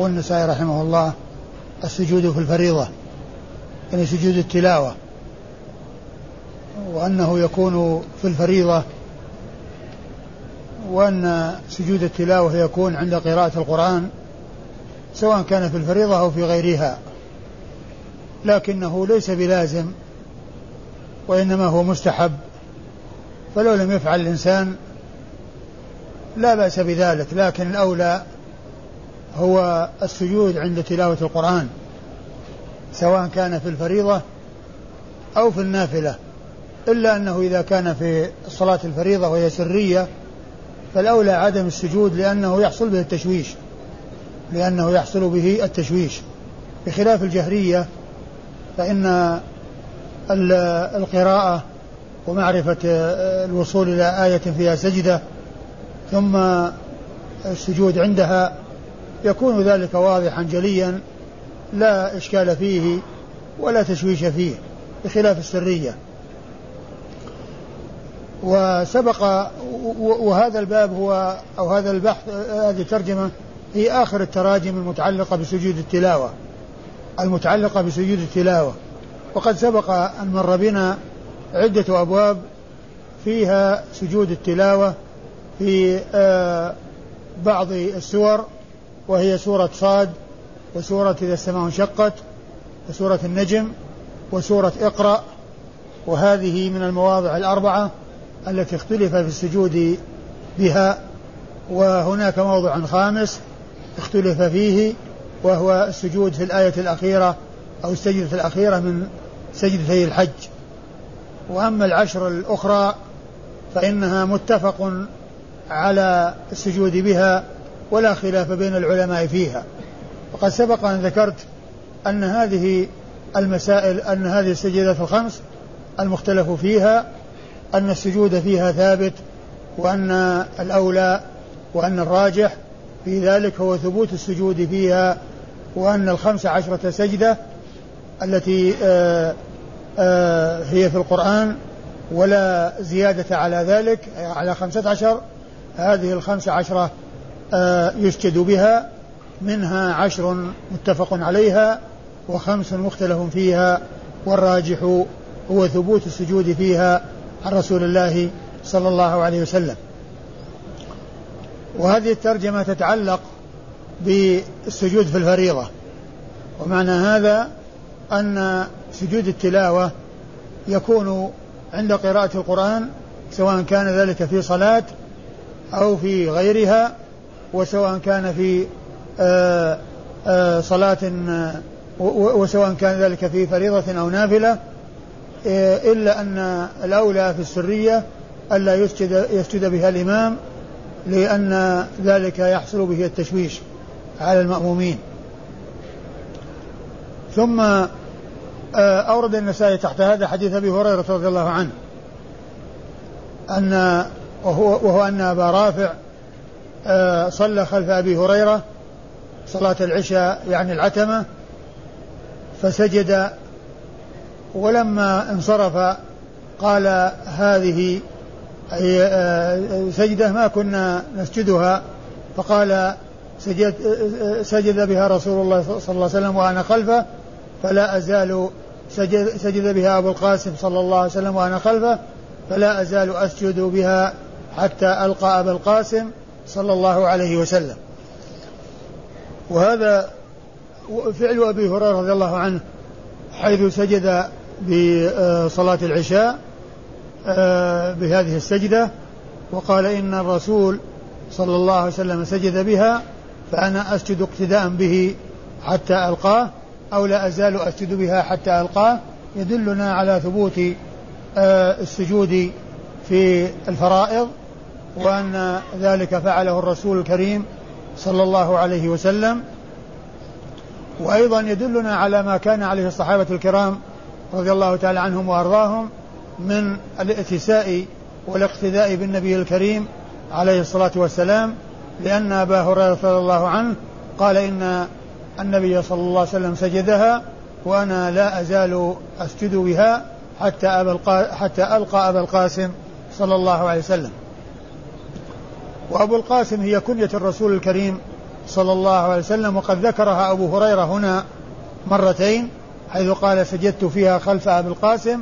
يقول النسائي رحمه الله السجود في الفريضة يعني سجود التلاوة وأنه يكون في الفريضة وأن سجود التلاوة يكون عند قراءة القرآن سواء كان في الفريضة أو في غيرها لكنه ليس بلازم وإنما هو مستحب فلو لم يفعل الإنسان لا بأس بذلك لكن الأولى هو السجود عند تلاوة القرآن سواء كان في الفريضة أو في النافلة إلا أنه إذا كان في صلاة الفريضة وهي سرية فالأولى عدم السجود لأنه يحصل به التشويش لأنه يحصل به التشويش. بخلاف الجهرية فإن القراءة ومعرفة الوصول إلى آية فيها سجدة ثم السجود عندها يكون ذلك واضحا جليا لا إشكال فيه ولا تشويش فيه بخلاف السرية. وسبق وهذا الباب هو أو هذا البحث هذه الترجمة هي آخر التراجم المتعلقة بسجود التلاوة المتعلقة بسجود التلاوة. وقد سبق أن مر بنا عدة أبواب فيها سجود التلاوة في آه، بعض السور. وهي سورة صاد وسورة إذا السماء انشقت وسورة النجم وسورة اقرأ. وهذه من المواضع الأربعة التي اختلف في السجود بها. وهناك موضع خامس اختلف فيه وهو السجود في الآية الأخيرة أو السجدة الأخيرة من سجدتي الحج. وأما العشر الأخرى فإنها متفق على السجود بها. ولا خلاف بين العلماء فيها. وقد سبق أن ذكرت أن هذه المسائل أن هذه السجدات الخمس المختلف فيها أن السجود فيها ثابت وأن الأولى وأن الراجح في ذلك هو ثبوت السجود فيها وأن الخمس عشرة سجدة التي آآ آآ هي في القرآن ولا زيادة على ذلك على خمسة عشر هذه الخمس عشرة يسجد بها منها عشر متفق عليها وخمس مختلف فيها والراجح هو ثبوت السجود فيها عن رسول الله صلى الله عليه وسلم. وهذه الترجمة تتعلق بالسجود في الفريضة. ومعنى هذا أن سجود التلاوة يكون عند قراءة القرآن سواء كان ذلك في صلاة أو في غيرها وسواء كان في آه، آه، صلاة وسواء كان ذلك في فريضة أو نافلة آه، إلا أن الأولى في السرية ألا يسجد يسجد بها الإمام لأن ذلك يحصل به التشويش على المأمومين. ثم أورد النسائي تحت هذا حديث أبي هريرة رضي الله عنه أن وهو, وهو أن أبا رافع صلى خلف أبي هريرة صلاة العشاء يعني العتمة فسجد ولما انصرف قال هذه أي آه، سجدة ما كنا نسجدها فقال سجد, سجد بها رسول الله صلى الله عليه وسلم وأنا خلفه فلا أزال سجد, سجد بها أبو القاسم صلى الله عليه وسلم وأنا خلفه فلا أزال أسجد بها حتى ألقى أبا القاسم. صلى الله عليه وسلم. وهذا فعل أبي هريرة رضي الله عنه حيث سجد بصلاة العشاء آه، بهذه السجدة وقال إن الرسول صلى الله عليه وسلم سجد بها فأنا أسجد اقتداء به حتى ألقاه أو لا أزال أسجد بها حتى ألقاه يدلنا على ثبوت آه، السجود في الفرائض وأن ذلك فعله الرسول الكريم صلى الله عليه وسلم. وأيضا يدلنا على ما كان عليه الصحابة الكرام رضي الله تعالى عنهم وأرضاهم من الائتساء والاقتداء بالنبي الكريم عليه الصلاة والسلام لأن أبا هريرة رضي الله عنه قال إن النبي صلى الله عليه وسلم سجدها وأنا لا أزال أسجد بها حتى حتى ألقى أبا القاسم صلى الله عليه وسلم. وأبو القاسم هي كنية الرسول الكريم صلى الله عليه وسلم وقد ذكرها أبو هريرة هنا مرتين حيث قال سجدت فيها خلف أبي القاسم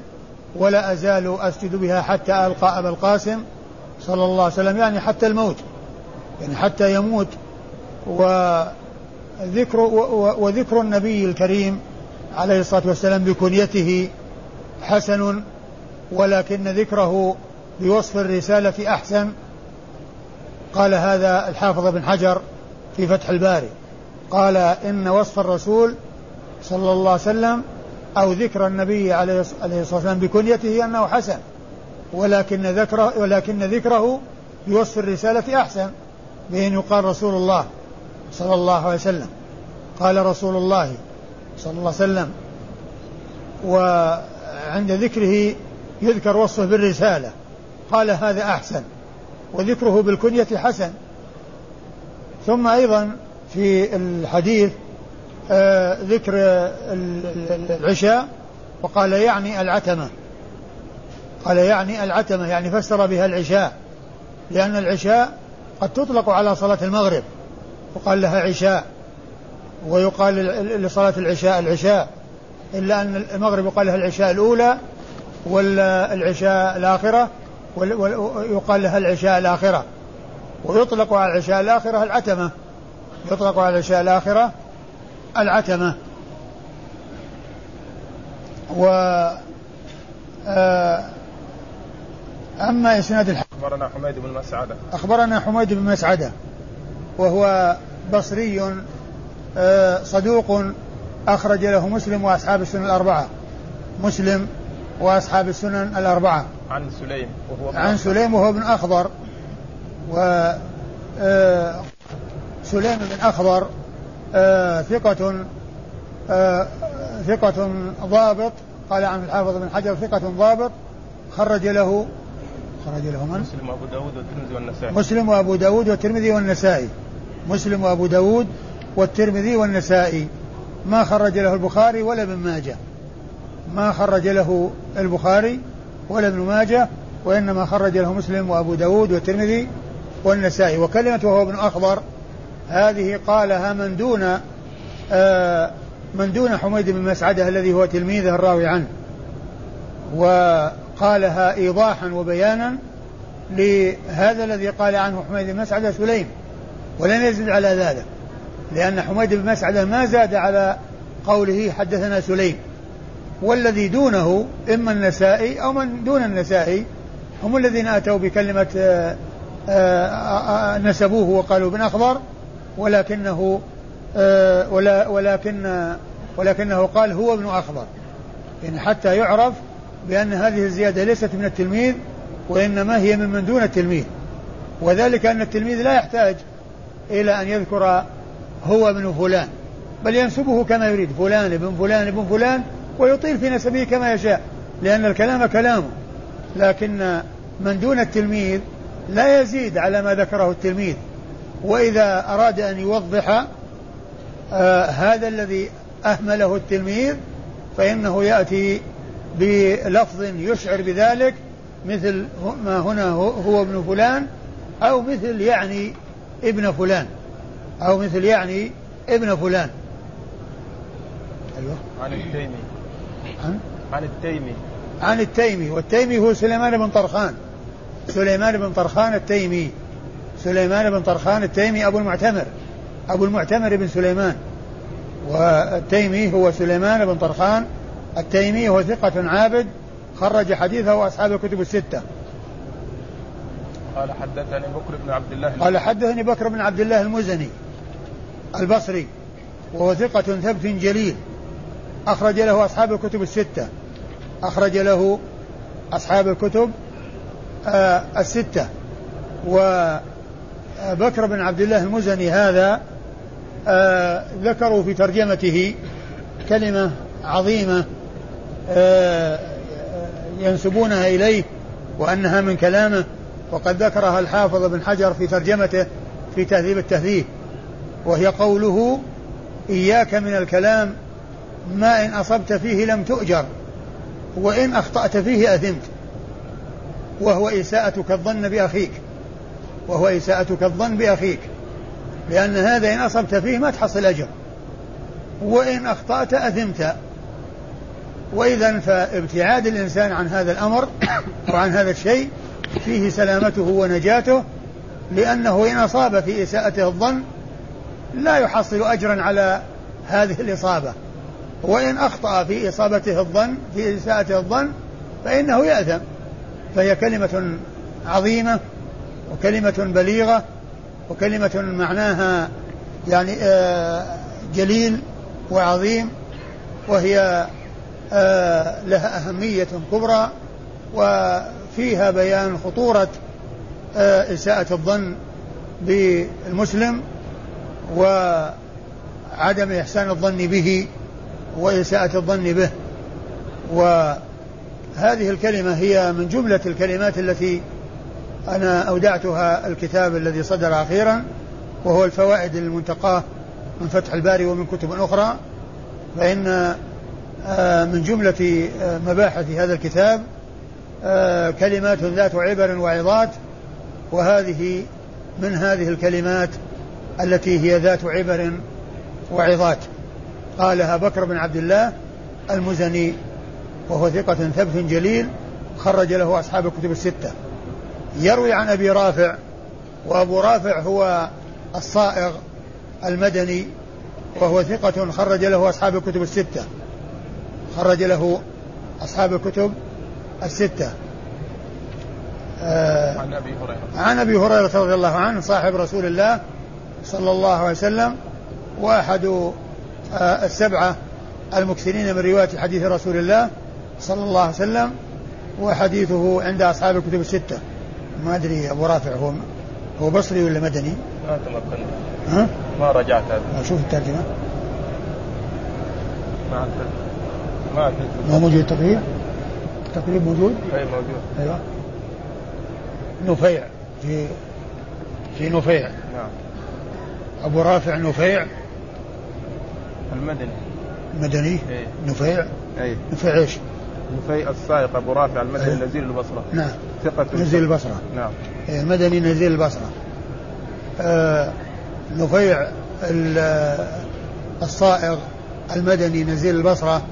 ولا أزال أسجد بها حتى ألقى أبا القاسم صلى الله عليه وسلم. يعني حتى الموت يعني حتى يموت. وذكر وذكر النبي الكريم عليه الصلاة والسلام بكنيته حسن ولكن ذكره بوصف الرسالة أحسن. قال هذا الحافظ بن حجر في فتح الباري. قال إن وصف الرسول صلى الله عليه وسلم أو ذكر النبي عليه الصلاة والسلام بكنيته أنه حسن ولكن ذكره ولكن ذكره بوصف الرسالة أحسن بأن يقال رسول الله صلى الله عليه وسلم. قال رسول الله صلى الله عليه وسلم وعند ذكره يذكر وصفه بالرسالة. قال هذا أحسن. وذكره بالكنية حسن. ثم أيضا في الحديث آه ذكر العشاء وقال يعني العتمة. قال يعني العتمة يعني فسر بها العشاء. لأن العشاء قد تطلق على صلاة المغرب وقال لها عشاء. ويقال لصلاة العشاء العشاء. إلا أن المغرب يقال لها العشاء الأولى والعشاء الآخرة. ويقال لها العشاء الآخرة. ويطلق على العشاء الآخرة العتمة. يطلق على العشاء الآخرة العتمة. و آه، أما إسناد الحديث أخبرنا حميد بن مسعدة. أخبرنا حميد بن مسعدة. وهو بصري آه، صدوق أخرج له مسلم وأصحاب السنن الأربعة. مسلم وأصحاب السنن الأربعة. عن سليم وهو عن سليم وهو ابن أخضر. و آه، سليم بن أخضر آه، ثقة ثقة ضابط. قال عن الحافظ بن حجر ثقة ضابط. خرج له خرج له من؟ مسلم وأبو داود والترمذي والنسائي. مسلم وأبو داود والترمذي والنسائي. مسلم وأبو داود والترمذي والنسائي. ما خرج له البخاري ولا ابن ماجه. ما خرج له البخاري ولا ابن ماجه وإنما خرج له مسلم وأبو داود والترمذي والنسائي. وكلمة وهو ابن أخضر هذه قالها من دون آه من دون حميد بن مسعدة الذي هو تلميذه الراوي عنه. وقالها إيضاحا وبيانا لهذا الذي قال عنه حميد بن مسعدة سليم. ولم يزد على ذلك لأن حميد بن مسعدة ما زاد على قوله حدثنا سليم. والذي دونه إما النسائي أو من دون النسائي هم الذين أتوا بكلمة آه، آآ آه، نسبوه وقالوا ابن أخضر ولكنه آه، ولا ولكن ولكنه قال هو ابن أخضر. يعني حتى يعرف بأن هذه الزيادة ليست من التلميذ وإنما هي ممن دون التلميذ. وذلك أن التلميذ لا يحتاج إلى أن يذكر هو ابن فلان بل ينسبه كما يريد فلان ابن فلان ابن فلان ويطيل في نسبه كما يشاء لأن الكلام كلامه. لكن من دون التلميذ لا يزيد على ما ذكره التلميذ. وإذا أراد أن يوضح آه هذا الذي أهمله التلميذ فإنه يأتي بلفظ يشعر بذلك مثل ما هنا هو ابن فلان أو مثل يعني ابن فلان أو مثل يعني ابن فلان. أيوه. عن التيمي عن؟ عن التيمي. عن التيمي. والتيمي هو سليمان بن طرخان. سليمان بن طرخان التيمي. سليمان بن طرخان التيمي أبو المعتمر. أبو المعتمر بن سليمان. والتيمي هو سليمان بن طرخان. التيمي هو ثقة عابد. خرج حديثه أصحاب الكتب الستة. قال حدثني بكر بن عبد الله قال حدثني بكر بن عبد الله المزني البصري. وهو ثقة ثبت جليل. أخرج له أصحاب الكتب الستة. أخرج له أصحاب الكتب آه الستة. وبكر بن عبد الله المزني هذا آه ذكروا في ترجمته كلمة عظيمة آه ينسبونها إليه وأنها من كلامه وقد ذكرها الحافظ بن حجر في ترجمته في تهذيب التهذيب. وهي قوله إياك من الكلام ما إن أصبت فيه لم تؤجر وإن أخطأت فيه أثمت. وهو إساءتك الظن بأخيك وهو إساءتك الظن بأخيك. لأن هذا إن أصبت فيه ما تحصل أجر. وإن أخطأت أثمت. وإذا فابتعاد الإنسان عن هذا الأمر وعن هذا الشيء فيه سلامته ونجاته لأنه إن أصاب في إساءته الظن لا يحصل أجرا على هذه الإصابة. وإن أخطأ في إصابته الظن في إساءته الظن فإنه يأثم. فهي كلمة عظيمة وكلمة بليغة وكلمة معناها يعني آه، جليل وعظيم وهي آه، لها أهمية كبرى وفيها بيان خطورة آه، إساءة الظن بالمسلم وعدم إحسان الظن به. وإساءة الظن به. وهذه الكلمة هي من جملة الكلمات التي أنا أودعتها الكتاب الذي صدر أخيرا وهو الفوائد المنتقاة من فتح الباري ومن كتب أخرى. فإن آه، من جملة آه، مباحث هذا الكتاب آه، كلمات ذات عبر وعظات. وهذه من هذه الكلمات التي هي ذات عبر وعظات. قالها بكر بن عبد الله المزني وهو ثقة ثبت جليل خرج له أصحاب الكتب الستة. يروي عن أبي رافع وأبو رافع هو الصائغ المدني وهو ثقة خرج له أصحاب الكتب الستة. خرج له أصحاب الكتب الستة. آه عن أبي هريرة. عن أبي هريرة رضي الله عنه صاحب رسول الله صلى الله عليه وسلم وأحد السبعة المكثرين من رواية حديث رسول الله صلى الله عليه وسلم وحديثه عند أصحاب الكتب الستة. ما أدري أبو رافع هو هو بصري ولا مدني؟ ما تمكنت ها؟ ما رجعت. هذا شوف الترجمة. ما ما ما موجود التقريب؟ التقريب موجود؟ أي موجود. أيوه. نفيع. في في نفيع. نعم. أبو رافع نفيع. المدني. مدني؟ إيه. نفيع؟ اي نفيع إيش؟ نفيع السائق أبو رافع المدني أيه. نزيل البصرة. نعم. ثقة نزيل البصرة. نعم. إيه، المدني نزيل البصرة. آه نفيع الصائغ المدني نزيل البصرة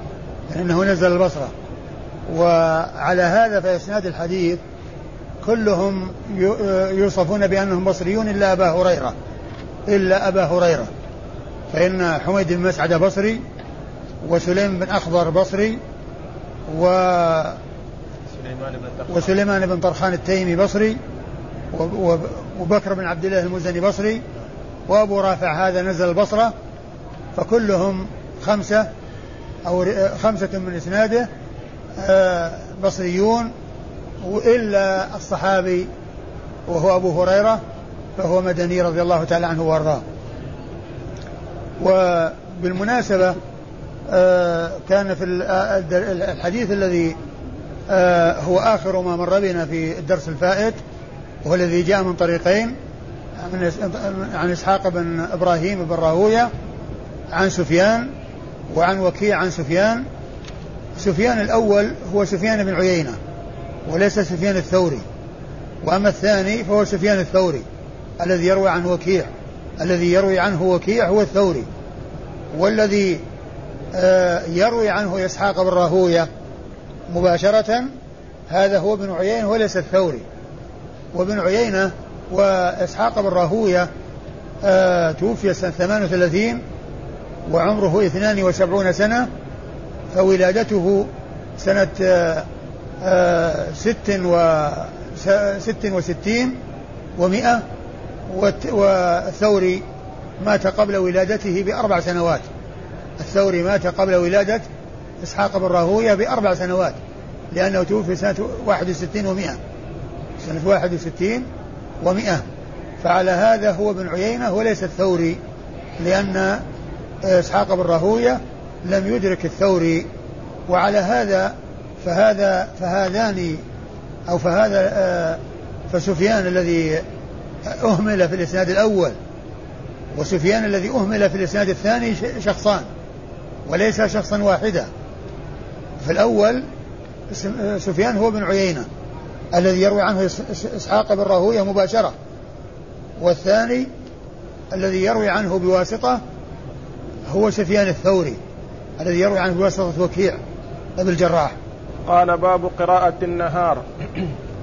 لأنه نزل البصرة. وعلى هذا فإسناد الحديث كلهم يوصفون بأنهم بصريون إلا أبا هريرة. إلا أبا هريرة. فإن حميد بن مسعد بصري وسليم بن أخضر بصري و وسليمان بن طرخان التيمي بصري وبكر بن عبد الله المزني بصري وأبو رافع هذا نزل البصرة فكلهم خمسة أو خمسة من إسناده آه، بصريون وإلا الصحابي وهو أبو هريرة فهو مدني رضي الله تعالى عنه وأرضاه. وبالمناسبة آه، كان في الحديث الذي آه، هو آخر ما مر بنا في الدرس الفائت وهو الذي جاء من طريقين عن إسحاق بن إبراهيم بن راهوية عن سفيان وعن وكيع عن سفيان. سفيان الأول هو سفيان بن عيينة وليس سفيان الثوري وأما الثاني فهو سفيان الثوري الذي يروي عنه وكيع. الذي يروي عنه وكيع هو الثوري والذي آه، يروي عنه إسحاق بن راهوية مباشرة هذا هو ابن عيينة وليس الثوري. وابن عيينة وإسحاق بن راهوية آه توفي سنة 38 وعمره 72 سنة فولادته سنة آه ست و ست وستين ومئة والثوري مات قبل ولادته بأربع سنوات. الثوري مات قبل ولادة إسحاق بن راهوية بأربع سنوات لأنه توفي سنة 61 و100 سنة 61 و100 فعلى هذا هو ابن عيينة وليس الثوري لأن إسحاق بن راهوية لم يدرك الثوري. وعلى هذا فهذا فهذان أو فهذا آه، فسفيان الذي أهمل في الإسناد الأول وسفيان الذي أهمل في الإسناد الثاني شخصان وليس شخصا واحدا. في الأول سفيان هو بن عيينة الذي يروي عنه إسحاق بن راهوية مباشرة. والثاني الذي يروي عنه بواسطة هو سفيان الثوري الذي يروي عنه بواسطة وكيع ابن الجراح. قال باب قراءة النهار.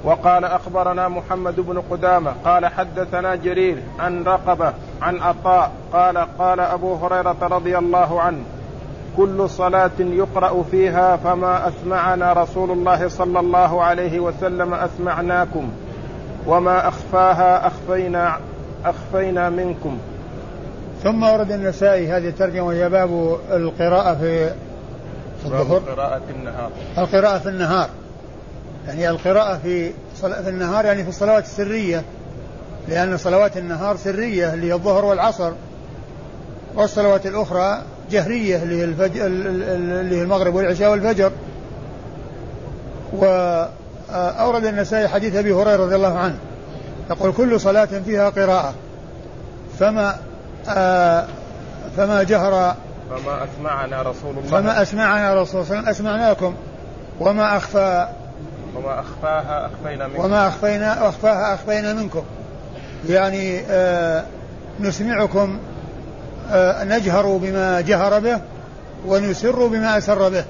وقال أخبرنا محمد بن قدامة قال حدثنا جرير عن رقبة عن عطاء قال قال أبو هريرة رضي الله عنه كل صلاة يقرأ فيها فما أسمعنا رسول الله صلى الله عليه وسلم أسمعناكم وما أخفاها أخفينا أخفينا منكم. ثم ورد النسائي هذه الترجمة وهي باب القراءة في الظهر. قراءة النهار. القراءة في النهار. يعني القراءة في في النهار يعني في الصلوات السرية لأن صلوات النهار سرية اللي هي الظهر والعصر والصلوات الأخرى جهرية اللي هي الفجر اللي هي المغرب والعشاء والفجر. وأورد النسائي حديث أبي هريرة رضي الله عنه يقول كل صلاة فيها قراءة فما آه فما جهر فما أسمعنا رسول الله. فما أسمعنا رسول الله أسمعناكم وما أخفى وما أخفاها أخفينا منكم. وما أخفينا أخفاها أخفينا منكم. يعني آه نسمعكم آه نجهر بما جهر به ونسر بما أسر به.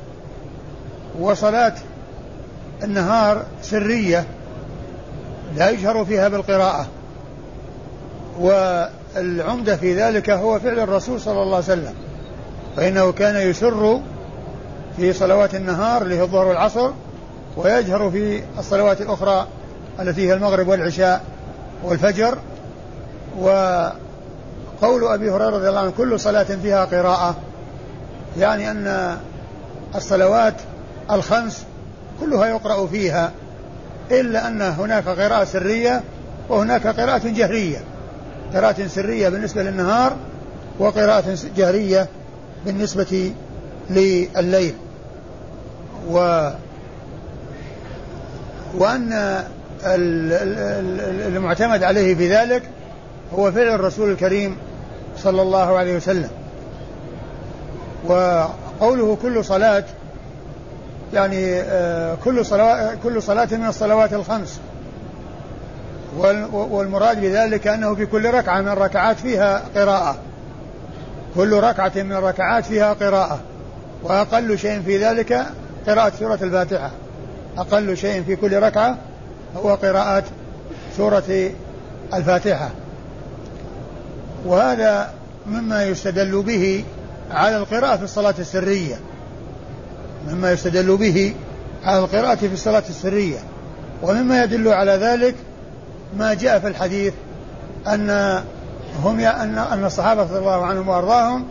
وصلاة النهار سرية لا يجهر فيها بالقراءة. والعمدة في ذلك هو فعل الرسول صلى الله عليه وسلم. فإنه كان يسر في صلوات النهار اللي هي الظهر والعصر ويجهر في الصلوات الأخرى التي هي المغرب والعشاء والفجر. وقول أبي هريرة رضي الله عنه كل صلاة فيها قراءة يعني أن الصلوات الخمس كلها يقرأ فيها إلا أن هناك قراءة سرية وهناك قراءة جهرية. قراءة سرية بالنسبة للنهار وقراءة جهرية بالنسبة لليل و وأن المعتمد عليه في ذلك هو فعل الرسول الكريم صلى الله عليه وسلم. وقوله كل صلاة يعني آه، كل صلاة كل صلاة من الصلوات الخمس. والمراد بذلك أنه في كل ركعة من الركعات فيها قراءة. كل ركعة من الركعات فيها قراءة. وأقل شيء في ذلك قراءة سورة الفاتحة. أقل شيء في كل ركعة هو قراءة سورة الفاتحة. وهذا مما يستدل به على القراءة في الصلاة السرية. مما يستدل به على القراءة في الصلاة السرية. ومما يدل على ذلك ما جاء في الحديث أن هم أن أن الصحابة رضي الله عنهم وأرضاهم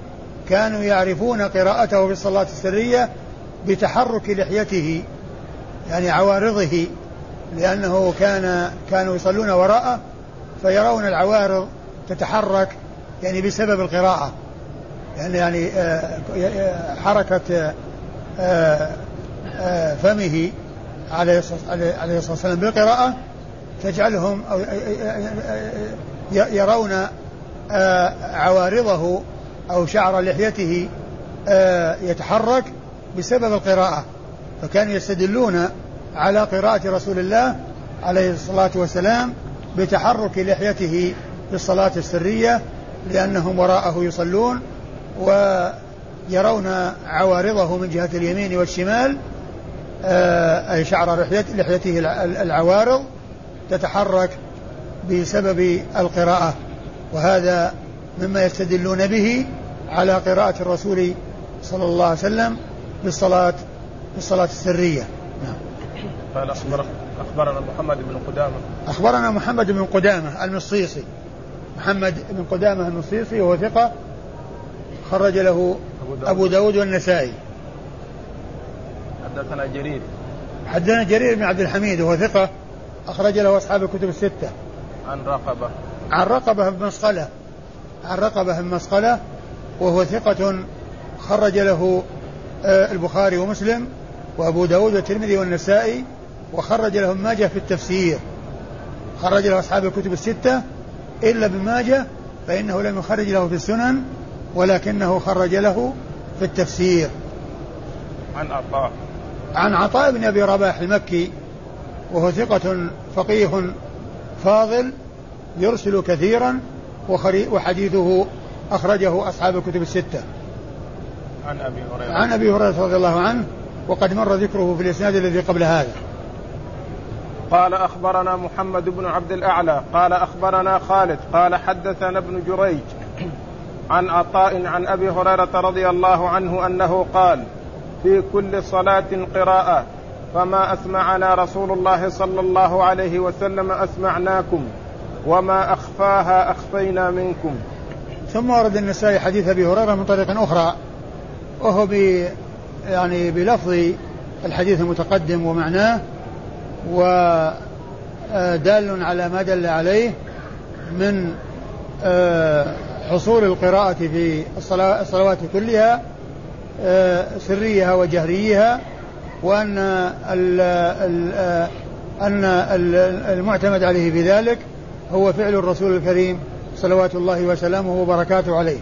كانوا يعرفون قراءته في الصلاة السرية بتحرك لحيته. يعني عوارضه لأنه كان كانوا يصلون وراءه فيرون العوارض تتحرك يعني بسبب القراءة. يعني يعني آه، حركة آه، آه، فمه عليه الصلاة والسلام بالقراءة تجعلهم أو يرون عوارضه أو شعر لحيته يتحرك بسبب القراءة. فكانوا يستدلون على قراءة رسول الله عليه الصلاة والسلام بتحرك لحيته في الصلاة السرية لأنهم وراءه يصلون ويرون عوارضه من جهة اليمين والشمال آه، أي شعر لحيته العوارض تتحرك بسبب القراءة. وهذا مما يستدلون به على قراءة الرسول صلى الله عليه وسلم بالصلاة بالصلاة السرية. نعم. قال أخبر أخبرنا محمد بن قدامة. أخبرنا محمد بن قدامة المصيصي. محمد بن قدامة المصيصي وهو ثقة خرج له أبو داود, أبو داود والنسائي. حدثنا جرير. حدثنا جرير بن عبد الحميد وهو ثقة أخرج له أصحاب الكتب الستة. عن رقبة. عن رقبة بن مسقلة. عن رقبة بن مسقلة وهو ثقة خرج له آه، البخاري ومسلم. وأبو داود والترمذي والنسائي وخرج له ماجه في التفسير. خرج له أصحاب الكتب الستة إلا ابن ماجه فإنه لم يخرج له في السنن ولكنه خرج له في التفسير. عن عطاء. عن عطاء بن أبي رباح المكي وهو ثقة فقيه فاضل يرسل كثيرا وحديثه أخرجه أصحاب الكتب الستة. عن أبي هريرة. عن أبي هريرة رضي الله عنه وقد مر ذكره في الإسناد الذي قبل هذا. قال أخبرنا محمد بن عبد الأعلى قال أخبرنا خالد قال حدثنا ابن جريج عن عطاء عن أبي هريرة رضي الله عنه أنه قال في كل صلاة قراءة فما أسمعنا رسول الله صلى الله عليه وسلم أسمعناكم وما أخفاها أخفينا منكم. ثم ورد النسائي حديث أبي هريرة من طريق أخرى وهو يعني بلفظ الحديث المتقدم ومعناه ودال على ما دل عليه من آه، حصول القراءة في الصلوات كلها آه، سريها وجهريها وأن أن المعتمد عليه في ذلك هو فعل الرسول الكريم صلوات الله وسلامه وبركاته عليه.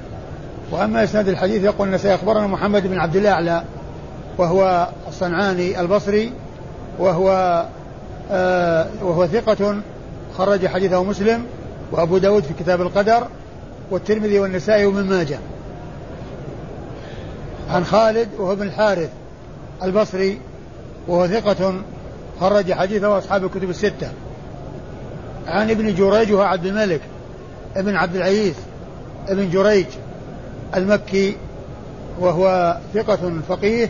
وأما إسناد الحديث يقول أن سيخبرنا محمد بن عبد الأعلى وهو الصنعاني البصري وهو آه وهو ثقة خرج حديثه مسلم وأبو داود في كتاب القدر والترمذي والنسائي ومن ماجه. عن خالد وهو ابن الحارث البصري وهو ثقة خرج حديثه أصحاب الكتب الستة. عن ابن جريج وهو عبد الملك ابن عبد العزيز ابن جريج المكي وهو ثقة فقيه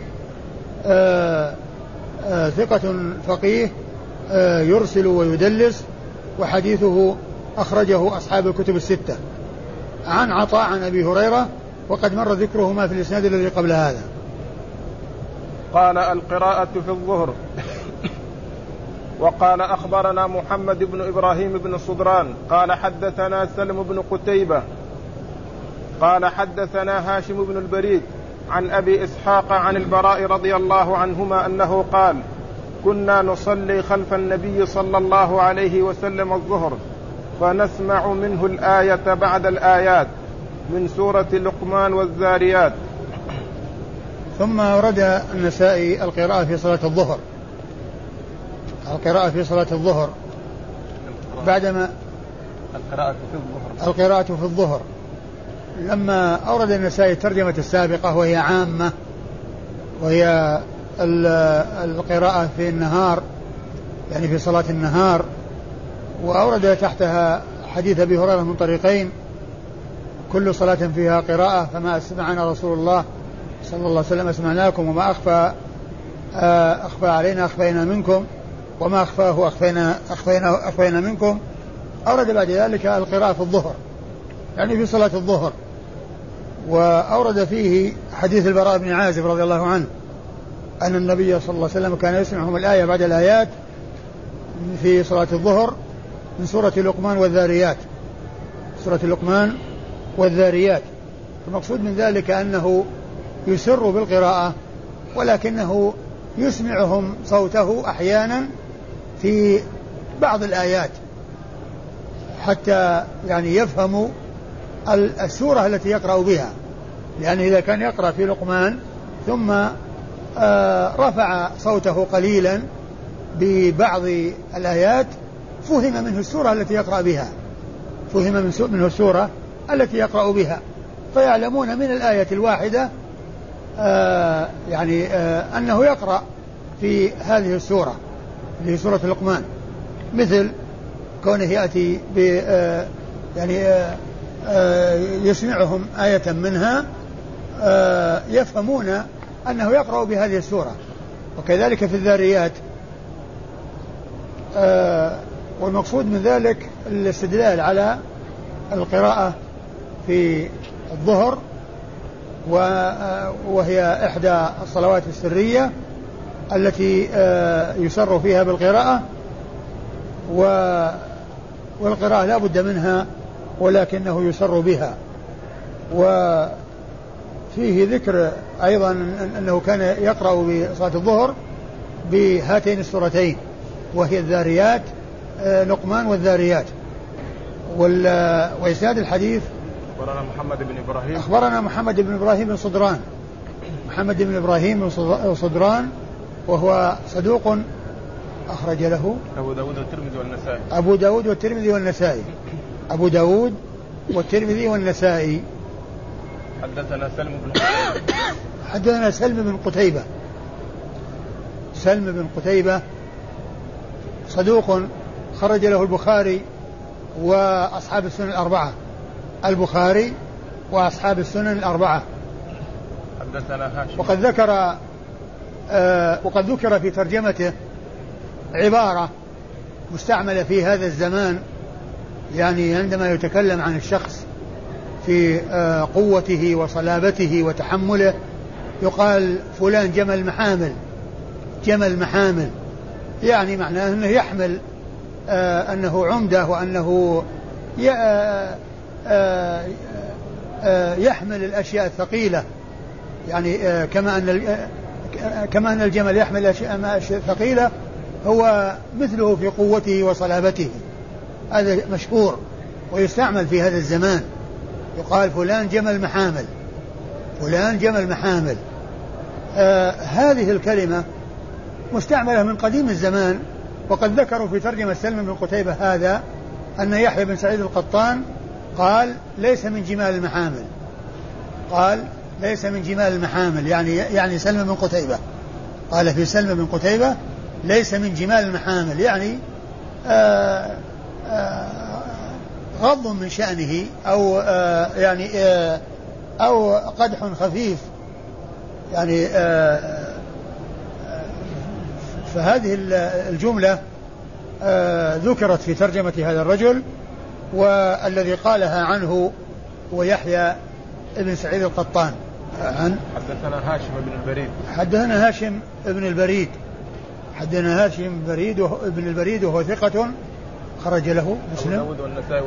ثقة فقيه يرسل ويدلس وحديثه أخرجه أصحاب الكتب الستة. عن عطاء عن أبي هريرة وقد مر ذكرهما في الإسناد الذي قبل هذا. قال القراءة في الظهر. وقال أخبرنا محمد بن إبراهيم بن صدران. قال حدثنا سلم بن قتيبة. قال حدثنا هاشم بن البريد. عن أبي إسحاق عن البراء رضي الله عنهما أنه قال كنا نصلي خلف النبي صلى الله عليه وسلم الظهر فنسمع منه الآية بعد الآيات من سورة لقمان والذاريات ثم ورد النسائي القراءة في صلاة الظهر. القراءة في صلاة الظهر. بعدما القراءة في الظهر. القراءة في الظهر. لما أورد النسائي الترجمة السابقة وهي عامة وهي القراءة في النهار يعني في صلاة النهار وأورد تحتها حديث أبي هريرة من طريقين كل صلاة فيها قراءة فما أسمعنا رسول الله صلى الله عليه وسلم أسمعناكم وما أخفى آه، أخفى علينا أخفينا منكم وما أخفاه أخفينا أخفينا أخفينا منكم. أورد بعد ذلك القراءة في الظهر يعني في صلاة الظهر. وأورد فيه حديث البراء بن عازب رضي الله عنه أن النبي صلى الله عليه وسلم كان يسمعهم الآية بعد الآيات في صلاة الظهر من سورة لقمان والذاريات. سورة لقمان والذاريات. المقصود من ذلك أنه يسر بالقراءة ولكنه يسمعهم صوته أحيانا في بعض الآيات حتى يعني يفهموا السورة التي يقرأ بها. لأن إذا كان يقرأ في لقمان ثم آه، رفع صوته قليلا ببعض الآيات فهم منه السورة التي يقرأ بها. فهم منه السورة التي يقرأ بها. فيعلمون من الآية الواحدة آه يعني آه أنه يقرأ في هذه السورة اللي هي سورة لقمان. مثل كونه يأتي ب يعني يسمعهم آية منها آه يفهمون أنه يقرأ بهذه السورة. وكذلك في الذاريات آه والمقصود من ذلك الاستدلال على القراءة في الظهر وهي إحدى الصلوات السرية التي آه، يسر فيها بالقراءة والقراءة لا بد منها ولكنه يسر بها. وفيه ذكر أيضا أنه كان يقرأ بصلاة الظهر بهاتين السورتين وهي الذاريات آه، لقمان والذاريات. وإسناد الحديث أخبرنا محمد بن إبراهيم. أخبرنا محمد بن إبراهيم بن صدران. محمد بن إبراهيم بن صدران وهو صدوق أخرج له. أبو داود والترمذي والنسائي. أبو داود والترمذي والنسائي. أبو داود والترمذي والنسائي. حدثنا سلم بن حدثنا سلم بن قتيبة. سلم بن قتيبة صدوق خرج له البخاري وأصحاب السنن الأربعة. البخاري وأصحاب السنن الأربعة. حدثنا هاشم. وقد ذكر آه وقد ذكر في ترجمته عبارة مستعملة في هذا الزمان يعني عندما يتكلم عن الشخص في آه قوته وصلابته وتحمله يقال فلان جمل محامل جمل محامل. يعني معناه أنه يحمل آه أنه عمدة وأنه آه يحمل الأشياء الثقيلة. يعني كما أن كما أن الجمل يحمل الأشياء الثقيلة هو مثله في قوته وصلابته. هذا مشهور ويستعمل في هذا الزمان. يقال فلان جمل محامل. فلان جمل محامل. آه هذه الكلمة مستعملة من قديم الزمان وقد ذكروا في ترجمة سلم بن قتيبة هذا أن يحيى بن سعيد القطان قال ليس من جمال المحامل. قال ليس من جمال المحامل. يعني يعني سلم بن قتيبة. قال في سلم بن قتيبة ليس من جمال المحامل. يعني آآ غض من شأنه أو يعني أو قدح خفيف. يعني فهذه الجملة ذكرت في ترجمة هذا الرجل والذي قالها عنه هو يحيى بن سعيد القطان. عن حدثنا هاشم بن البريد. حدثنا هاشم بن البريد. حدثنا هاشم بن البريد ابن البريد وهو ثقة. خرج له مسلم. أبو داود والنسائي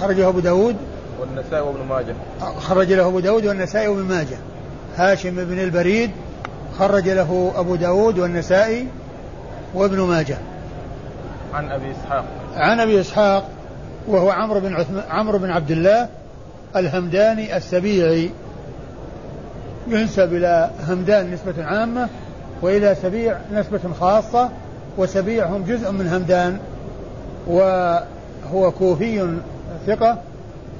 خرجه أبو داود. والنسائي وابن ماجه. خرج له أبو داود والنسائي وابن ماجه. هاشم بن البريد خرج له أبو داود والنسائي وابن ماجه. عن أبي إسحاق. عن أبي إسحاق وهو عمرو بن عثم... عمرو بن عبد الله الهمداني السبيعي. ينسب إلى همدان نسبة عامة وإلى سبيع نسبة خاصة وسبيع هم جزء من همدان. وهو كوفي ثقة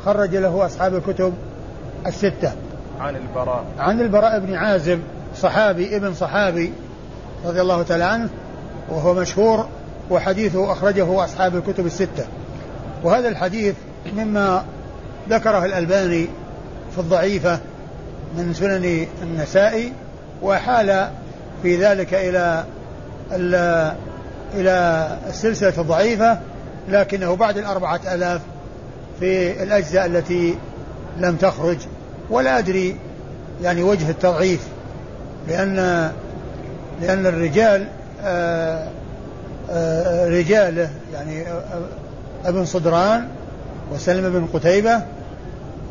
خرج له أصحاب الكتب الستة. عن البراء. عن البراء بن عازب صحابي ابن صحابي رضي الله تعالى عنه وهو مشهور وحديثه أخرجه أصحاب الكتب الستة. وهذا الحديث مما ذكره الألباني في الضعيفة من سنن النسائي وحال في ذلك إلى إلى السلسلة الضعيفة. لكنه بعد الأربعة ألاف في الأجزاء التي لم تخرج. ولا أدري يعني وجه التضعيف لأن لأن الرجال آآ آآ رجاله يعني ابن صدران وسلم بن قتيبة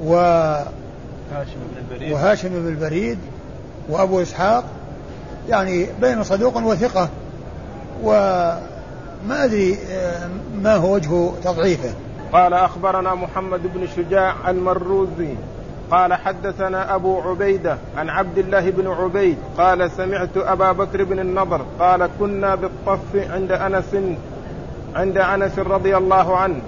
و هاشم بن البريد. وهاشم بن البريد وأبو إسحاق يعني بين صدوق وثقة. وما أدري ما هو وجه تضعيفه. قال أخبرنا محمد بن شجاع المروزي قال حدثنا أبو عبيدة عن عبد الله بن عبيد قال سمعت أبا بكر بن النضر قال كنا بالطف عند أنس عند أنس رضي الله عنه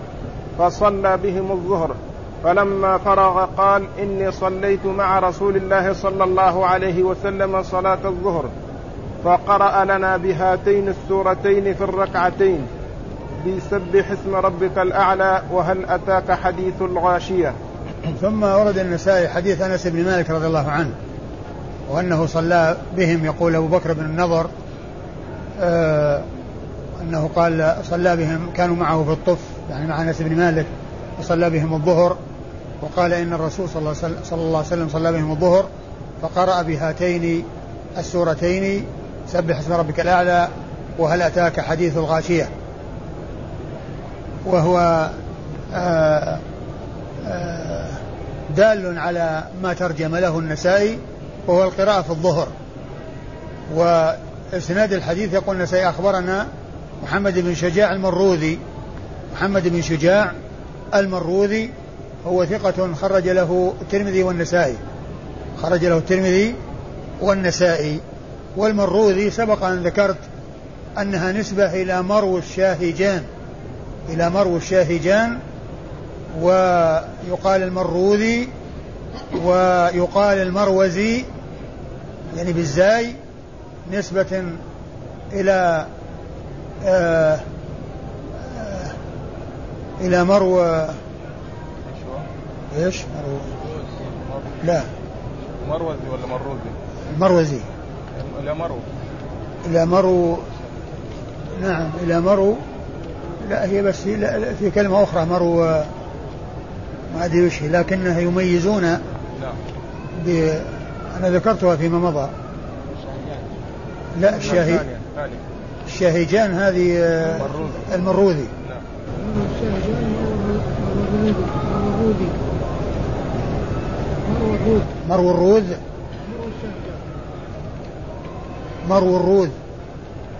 فصلى بهم الظهر فلما فرغ قال إني صليت مع رسول الله صلى الله عليه وسلم صلاة الظهر. فقرأ لنا بهاتين السورتين في الركعتين. بسبح اسم ربك الأعلى وهل أتاك حديث الغاشية؟ ثم ورد النسائي حديث أنس بن مالك رضي الله عنه وأنه صلى بهم يقول أبو بكر بن النضر آه أنه قال صلى بهم كانوا معه في الطف يعني مع أنس بن مالك وصلى بهم الظهر وقال إن الرسول صلى الله عليه وسلم صلى بهم الظهر فقرأ بهاتين السورتين سبح اسم ربك الأعلى وهل أتاك حديث الغاشية؟ وهو آه آه دال على ما ترجم له النسائي وهو القراءة في الظهر. وإسناد الحديث يقول النسائي أخبرنا محمد بن شجاع المروذي. محمد بن شجاع المروذي هو ثقة خرج له الترمذي والنسائي. خرج له الترمذي والنسائي. والمروذي سبق أن ذكرت أنها نسبة إلى مرو الشاهجان إلى مرو الشاهجان ويقال المروذي ويقال المروزي يعني بالزاي نسبة إلى آه آه إلى مرو إيش؟ مرو لا مروزي ولا مروزي؟ المروزي إلى مرو. إلى مرو. نعم إلى مرو. لا هي بس لا في كلمة أخرى مرو ما أدري وش لكنها يميزون نعم. ب أنا ذكرتها فيما مضى. لا الشاهي الشاهجان هذه المروذي. نعم. مرو الروذ مرو الروذ.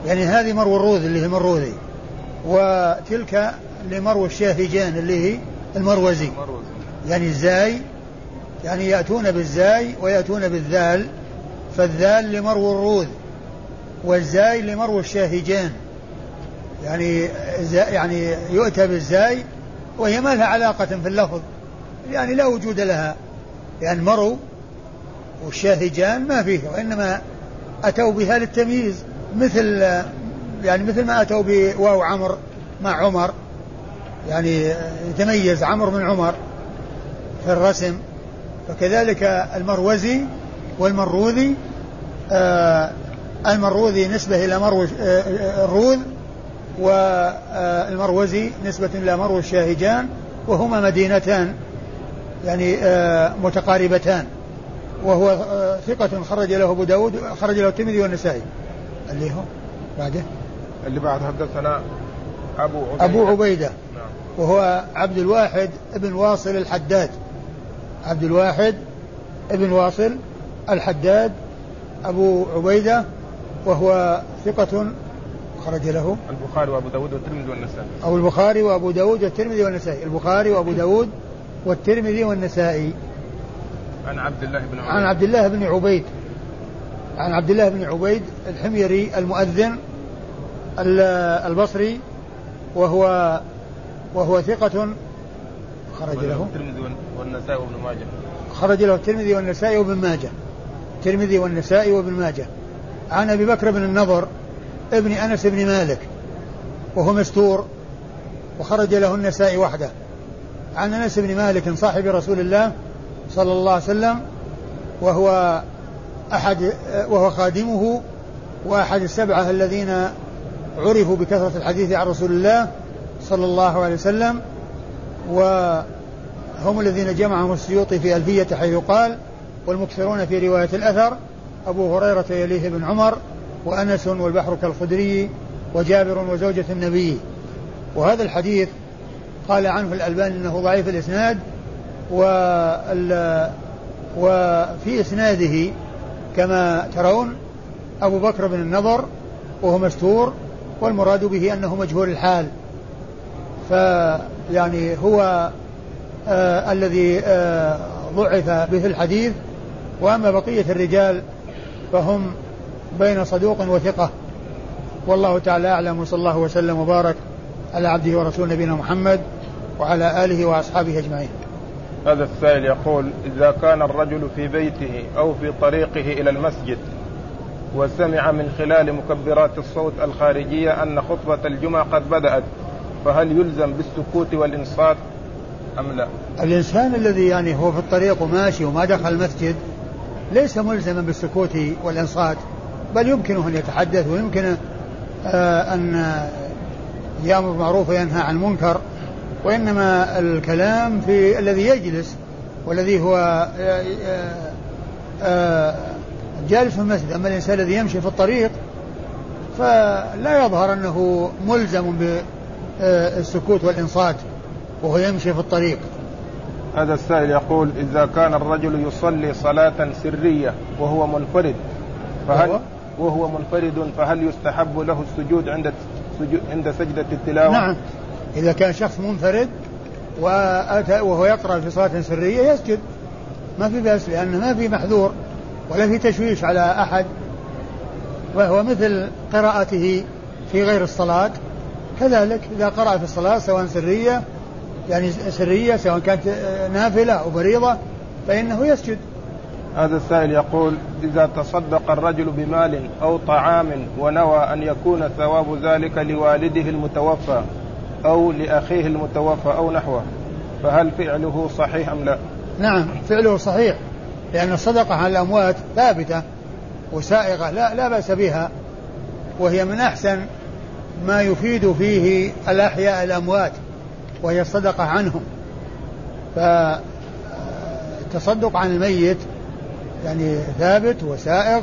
يعني هذه مرو الروذ اللي هي المروذي وتلك لمرو الشاهجان اللي هي المروزي. يعني الزاي يعني يأتون بالزاي ويأتون بالذال. فالذال لمرو الروذ والزاي لمرو الشاهجان. يعني يعني يؤتى بالزاي وهي ما لها علاقة في اللفظ. يعني لا وجود لها. لأن مرو والشاهجان ما فيه وإنما أتوا بها للتمييز مثل يعني مثل ما أتوا بواو عمر مع عمر يعني يتميز عمر من عمر في الرسم. فكذلك المروزي والمروذي آه المروذي نسبة إلى مرو آه الروذ والمروزي نسبة إلى مرو الشاهجان وهما مدينتان يعني آه متقاربتان وهو آه ثقة خرج له أبو داود خرج له الترمذي والنسائي. اللي هو بعده؟ اللي بعد حدثنا أبو عبيدة. أبو عبيدة. نعم. وهو عبد الواحد ابن واصل الحداد. عبد الواحد ابن واصل الحداد. أبو عبيدة وهو ثقة خرج له. البخاري وأبو داود والترمذي والنسائي. أو البخاري وأبو داود والترمذي والنسائي. البخاري وأبو داود والترمذي والنسائي. عن عبد الله بن عبيد. عن عبد الله بن عبيد. عن عبد الله بن عبيد الحميري المؤذن البصري وهو وهو ثقة خرج له. الترمذي والنسائي وابن ماجه. خرج له الترمذي والنسائي وابن ماجه. الترمذي والنسائي وابن ماجه. عن أبي بكر بن النضر ابن أنس بن مالك وهو مستور وخرج له النسائي وحده. عن أنس بن مالك صاحب رسول الله صلى الله عليه وسلم وهو أحد وهو خادمه وأحد السبعة الذين عرفوا بكثرة الحديث عن رسول الله صلى الله عليه وسلم وهم الذين جمعهم السيوطي في ألفية حيث قال والمكثرون في رواية الأثر أبو هريرة يليه بن عمر وأنس والبحر كالخدري وجابر وزوجة النبي. وهذا الحديث قال عنه الألباني أنه ضعيف الإسناد وفي إسناده كما ترون أبو بكر بن النضر وهو مستور والمراد به أنه مجهول الحال. فيعني هو آه الذي آه ضعف به الحديث. وأما بقية الرجال فهم بين صدوق وثقة. والله تعالى أعلم وصلى الله وسلم وبارك على عبده ورسوله نبينا محمد وعلى آله وأصحابه أجمعين. هذا السائل يقول إذا كان الرجل في بيته أو في طريقه إلى المسجد وسمع من خلال مكبرات الصوت الخارجية أن خطبة الجمعة قد بدأت فهل يلزم بالسكوت والإنصات أم لا؟ الإنسان الذي يعني هو في الطريق وماشي وما دخل المسجد ليس ملزما بالسكوت والإنصات بل يمكنه أن يتحدث ويمكن آه أن يأمر بالمعروف وينهى عن المنكر وإنما الكلام في الذي يجلس والذي هو آه، آه، جالس في المسجد. أما الإنسان الذي يمشي في الطريق فلا يظهر أنه ملزم بالسكوت والإنصات وهو يمشي في الطريق. هذا السائل يقول إذا كان الرجل يصلي صلاة سرية وهو منفرد فهل وهو, وهو منفرد فهل يستحب له السجود عند عند سجدة التلاوة؟ نعم. إذا كان شخص منفرد وأتى وهو يقرأ في صلاة سرية يسجد. ما في بأس لأنه ما في محذور ولا في تشويش على أحد. وهو مثل قراءته في غير الصلاة. كذلك إذا قرأ في الصلاة سواء سرية يعني سرية سواء كانت نافلة أو فريضة فإنه يسجد. هذا السائل يقول إذا تصدق الرجل بمال أو طعام ونوى أن يكون ثواب ذلك لوالده المتوفى. أو لأخيه المتوفى أو نحوه فهل فعله صحيح أم لا؟ نعم فعله صحيح لأن الصدقة على الأموات ثابتة وسائغة لا لا بأس بها وهي من أحسن ما يفيد فيه الأحياء الأموات وهي الصدقة عنهم فالتصدق عن الميت يعني ثابت وسائغ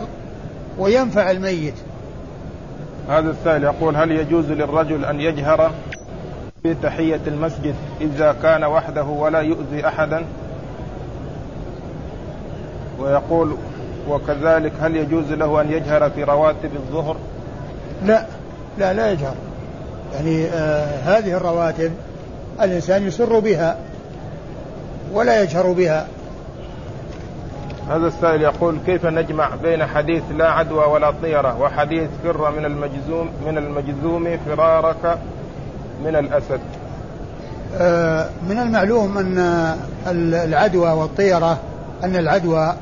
وينفع الميت هذا السائل يقول هل يجوز للرجل أن يجهر في تحية المسجد إذا كان وحده ولا يؤذي أحدا. ويقول وكذلك هل يجوز له أن يجهر في رواتب الظهر؟ لا لا لا يجهر. يعني آه هذه الرواتب الإنسان يسر بها ولا يجهر بها. هذا السائل يقول كيف نجمع بين حديث لا عدوى ولا طيرة وحديث فر من المجزوم من المجزوم فرارك من الأسد؟ آه من المعلوم أن العدوى والطيرة أن العدوى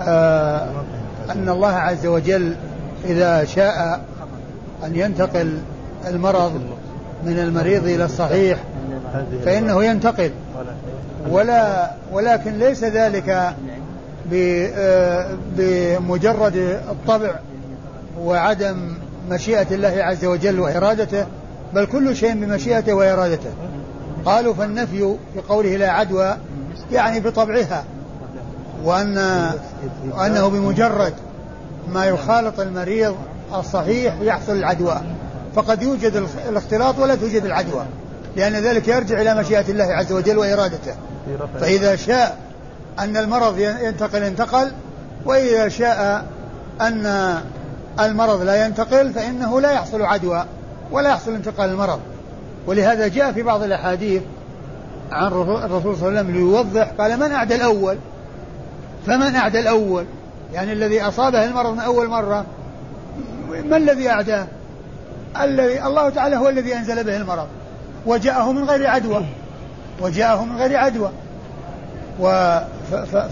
آه أن الله عز وجل إذا شاء أن ينتقل المرض من المريض إلى الصحيح فإنه ينتقل. ولا ولكن ليس ذلك آه، بمجرد الطبع وعدم مشيئة الله عز وجل وإرادته بل كل شيء بمشيئته وإرادته. قالوا فالنفي في قوله لا عدوى يعني بطبعها وأن وأنه بمجرد ما يخالط المريض الصحيح يحصل العدوى. فقد يوجد الاختلاط ولا توجد العدوى لأن ذلك يرجع إلى مشيئة الله عز وجل وإرادته. فإذا شاء أن المرض ينتقل انتقل وإذا شاء أن المرض لا ينتقل فإنه لا يحصل عدوى. ولا يحصل انتقال المرض. ولهذا جاء في بعض الأحاديث عن الرسول صلى الله عليه وسلم ليوضح قال من أعدى الأول؟ فمن أعدى الأول؟ يعني الذي أصابه المرض من أول مرة. ما الذي أعداه؟ الذي الله تعالى هو الذي أنزل به المرض. وجاءه من غير عدوى. وجاءه من غير عدوى.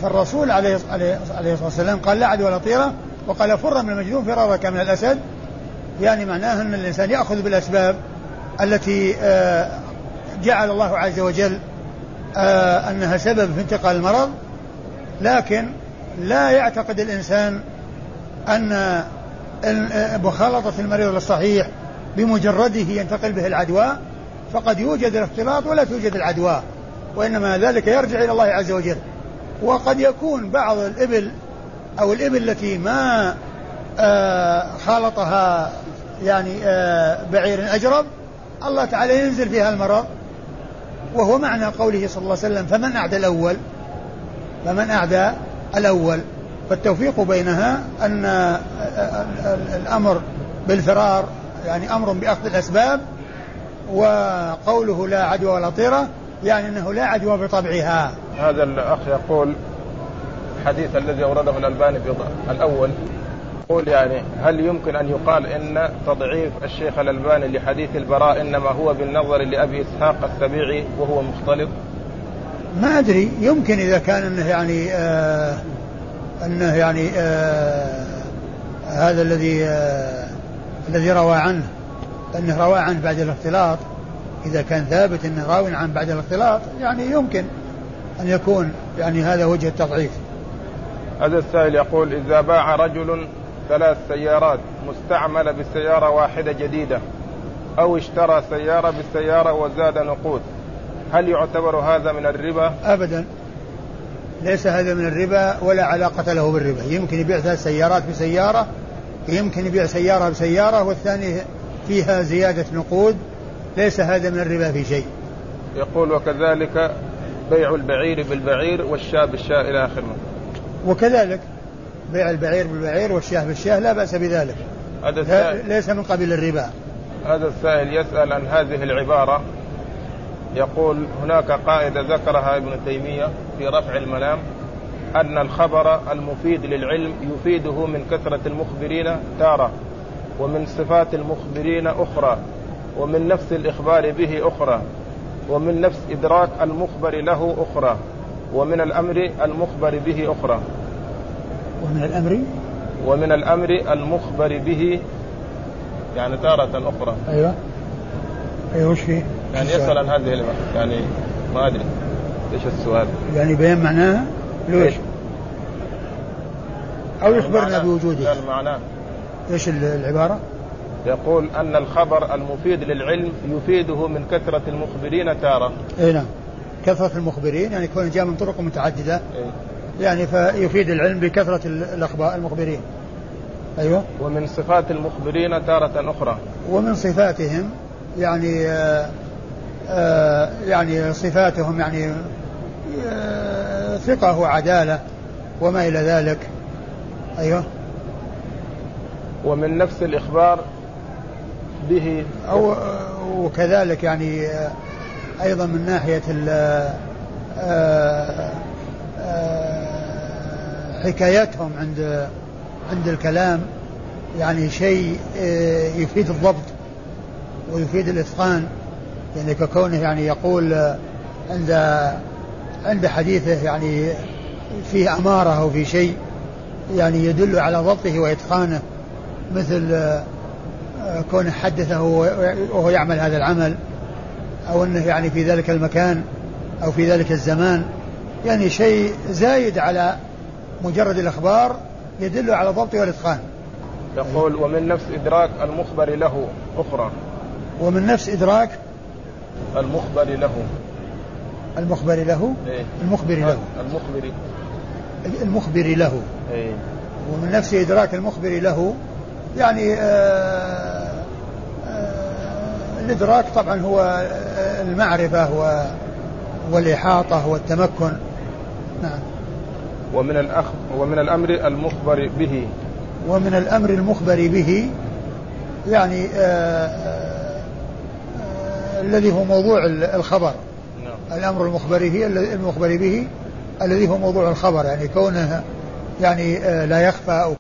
فالرسول عليه الصلاة والسلام قال لا عدوى ولا طيرة وقال فر من المجنون فرارك من الأسد. يعني معناه أن الإنسان يأخذ بالأسباب التي آه، جعل الله عز وجل آه، أنها سبب في انتقال المرض لكن لا يعتقد الإنسان أن مخالطة المريض للصحيح بمجرده ينتقل به العدوى فقد يوجد الاختلاط ولا توجد العدوى وإنما ذلك يرجع إلى الله عز وجل. وقد يكون بعض الإبل أو الإبل التي ما آه خالطها يعني آه بعير أجرب الله تعالى ينزل فيها المرض. وهو معنى قوله صلى الله عليه وسلم فمن أعدى الأول فمن أعدى الأول. فالتوفيق بينها أن الأمر بالفرار يعني أمر بأخذ الأسباب وقوله لا عدوى ولا طيرة يعني أنه لا عدوى بطبعها. هذا الأخ يقول الحديث الذي أورده الألباني الأول يقول يعني هل يمكن أن يقال إن تضعيف الشيخ الألباني لحديث البراء إنما هو بالنظر لأبي إسحاق السبيعي وهو مختلط؟ ما أدري. يمكن إذا كان أنه يعني آه أنه يعني آه هذا الذي آه الذي روى عنه. أنه روى عنه بعد الاختلاط. إذا كان ثابت أنه راوي عن بعد الاختلاط يعني يمكن أن يكون يعني هذا وجه التضعيف. هذا السائل يقول إذا باع رجل ثلاث سيارات مستعملة بسيارة واحدة جديدة أو اشترى سيارة بالسيارة وزاد نقود. هل يعتبر هذا من الربا؟ أبدا. ليس هذا من الربا ولا علاقة له بالربا. يمكن يبيع ثلاث سيارات بسيارة يمكن يبيع سيارة بسيارة والثاني فيها زيادة نقود. ليس هذا من الربا في شيء. يقول وكذلك بيع البعير بالبعير والشاة بالشاة إلى آخره. وكذلك بيع البعير بالبعير والشاه بالشاه لا بأس بذلك. هذا ليس من قبيل الربا. هذا السائل يسأل عن هذه العبارة. يقول هناك قاعدة ذكرها ابن تيمية في رفع المنام أن الخبر المفيد للعلم يفيده من كثرة المخبرين تارة ومن صفات المخبرين أخرى ومن نفس الإخبار به أخرى ومن نفس إدراك المخبر له أخرى ومن الأمر المخبر به أخرى. ومن الأمر ومن الأمر المخبر به يعني تارة أخرى أيوة أيوة وش فيه؟ يعني يسأل عن هذه يعني ما أدري إيش السؤال؟ يعني بيان معناها؟ ليش؟ أو يعني يخبرنا بوجوده قال معناه إيش العبارة؟ يقول أن الخبر المفيد للعلم يفيده من كثرة المخبرين تارة اي نعم كثرة المخبرين يعني كون جاء من طرق متعددة إيه؟ يعني فيفيد العلم بكثرة الأخبار المخبرين. أيوة. ومن صفات المخبرين تارة أخرى. ومن صفاتهم يعني آآ آآ يعني صفاتهم يعني ثقة وعدالة وما إلى ذلك. أيوه. ومن نفس الإخبار به. أو وكذلك يعني أيضا من ناحية حكايتهم عند عند الكلام يعني شيء يفيد الضبط ويفيد الإتقان. يعني ككونه يعني يقول عند عند حديثه يعني فيه أمارة أو في شيء يعني يدل على ضبطه وإتقانه مثل كونه حدثه وهو يعمل هذا العمل أو أنه يعني في ذلك المكان أو في ذلك الزمان. يعني شيء زايد على مجرد الأخبار يدل على ضبطه والإتقان. يقول ومن نفس إدراك المخبر له أخرى. ومن نفس إدراك المخبر له. المخبر له؟ إيه؟ المخبر له. المخبر. المخبر له. إيه؟ ومن نفس إدراك المخبر له يعني آه آه الإدراك طبعا هو المعرفة والإحاطة والتمكن. نعم. ومن الأخ ومن الأمر المخبر به ومن الأمر المخبر به يعني آه آه الذي هو موضوع الخبر نعم. الأمر المخبر به المخبر به الذي هو موضوع الخبر يعني كونه يعني لا يخفى أو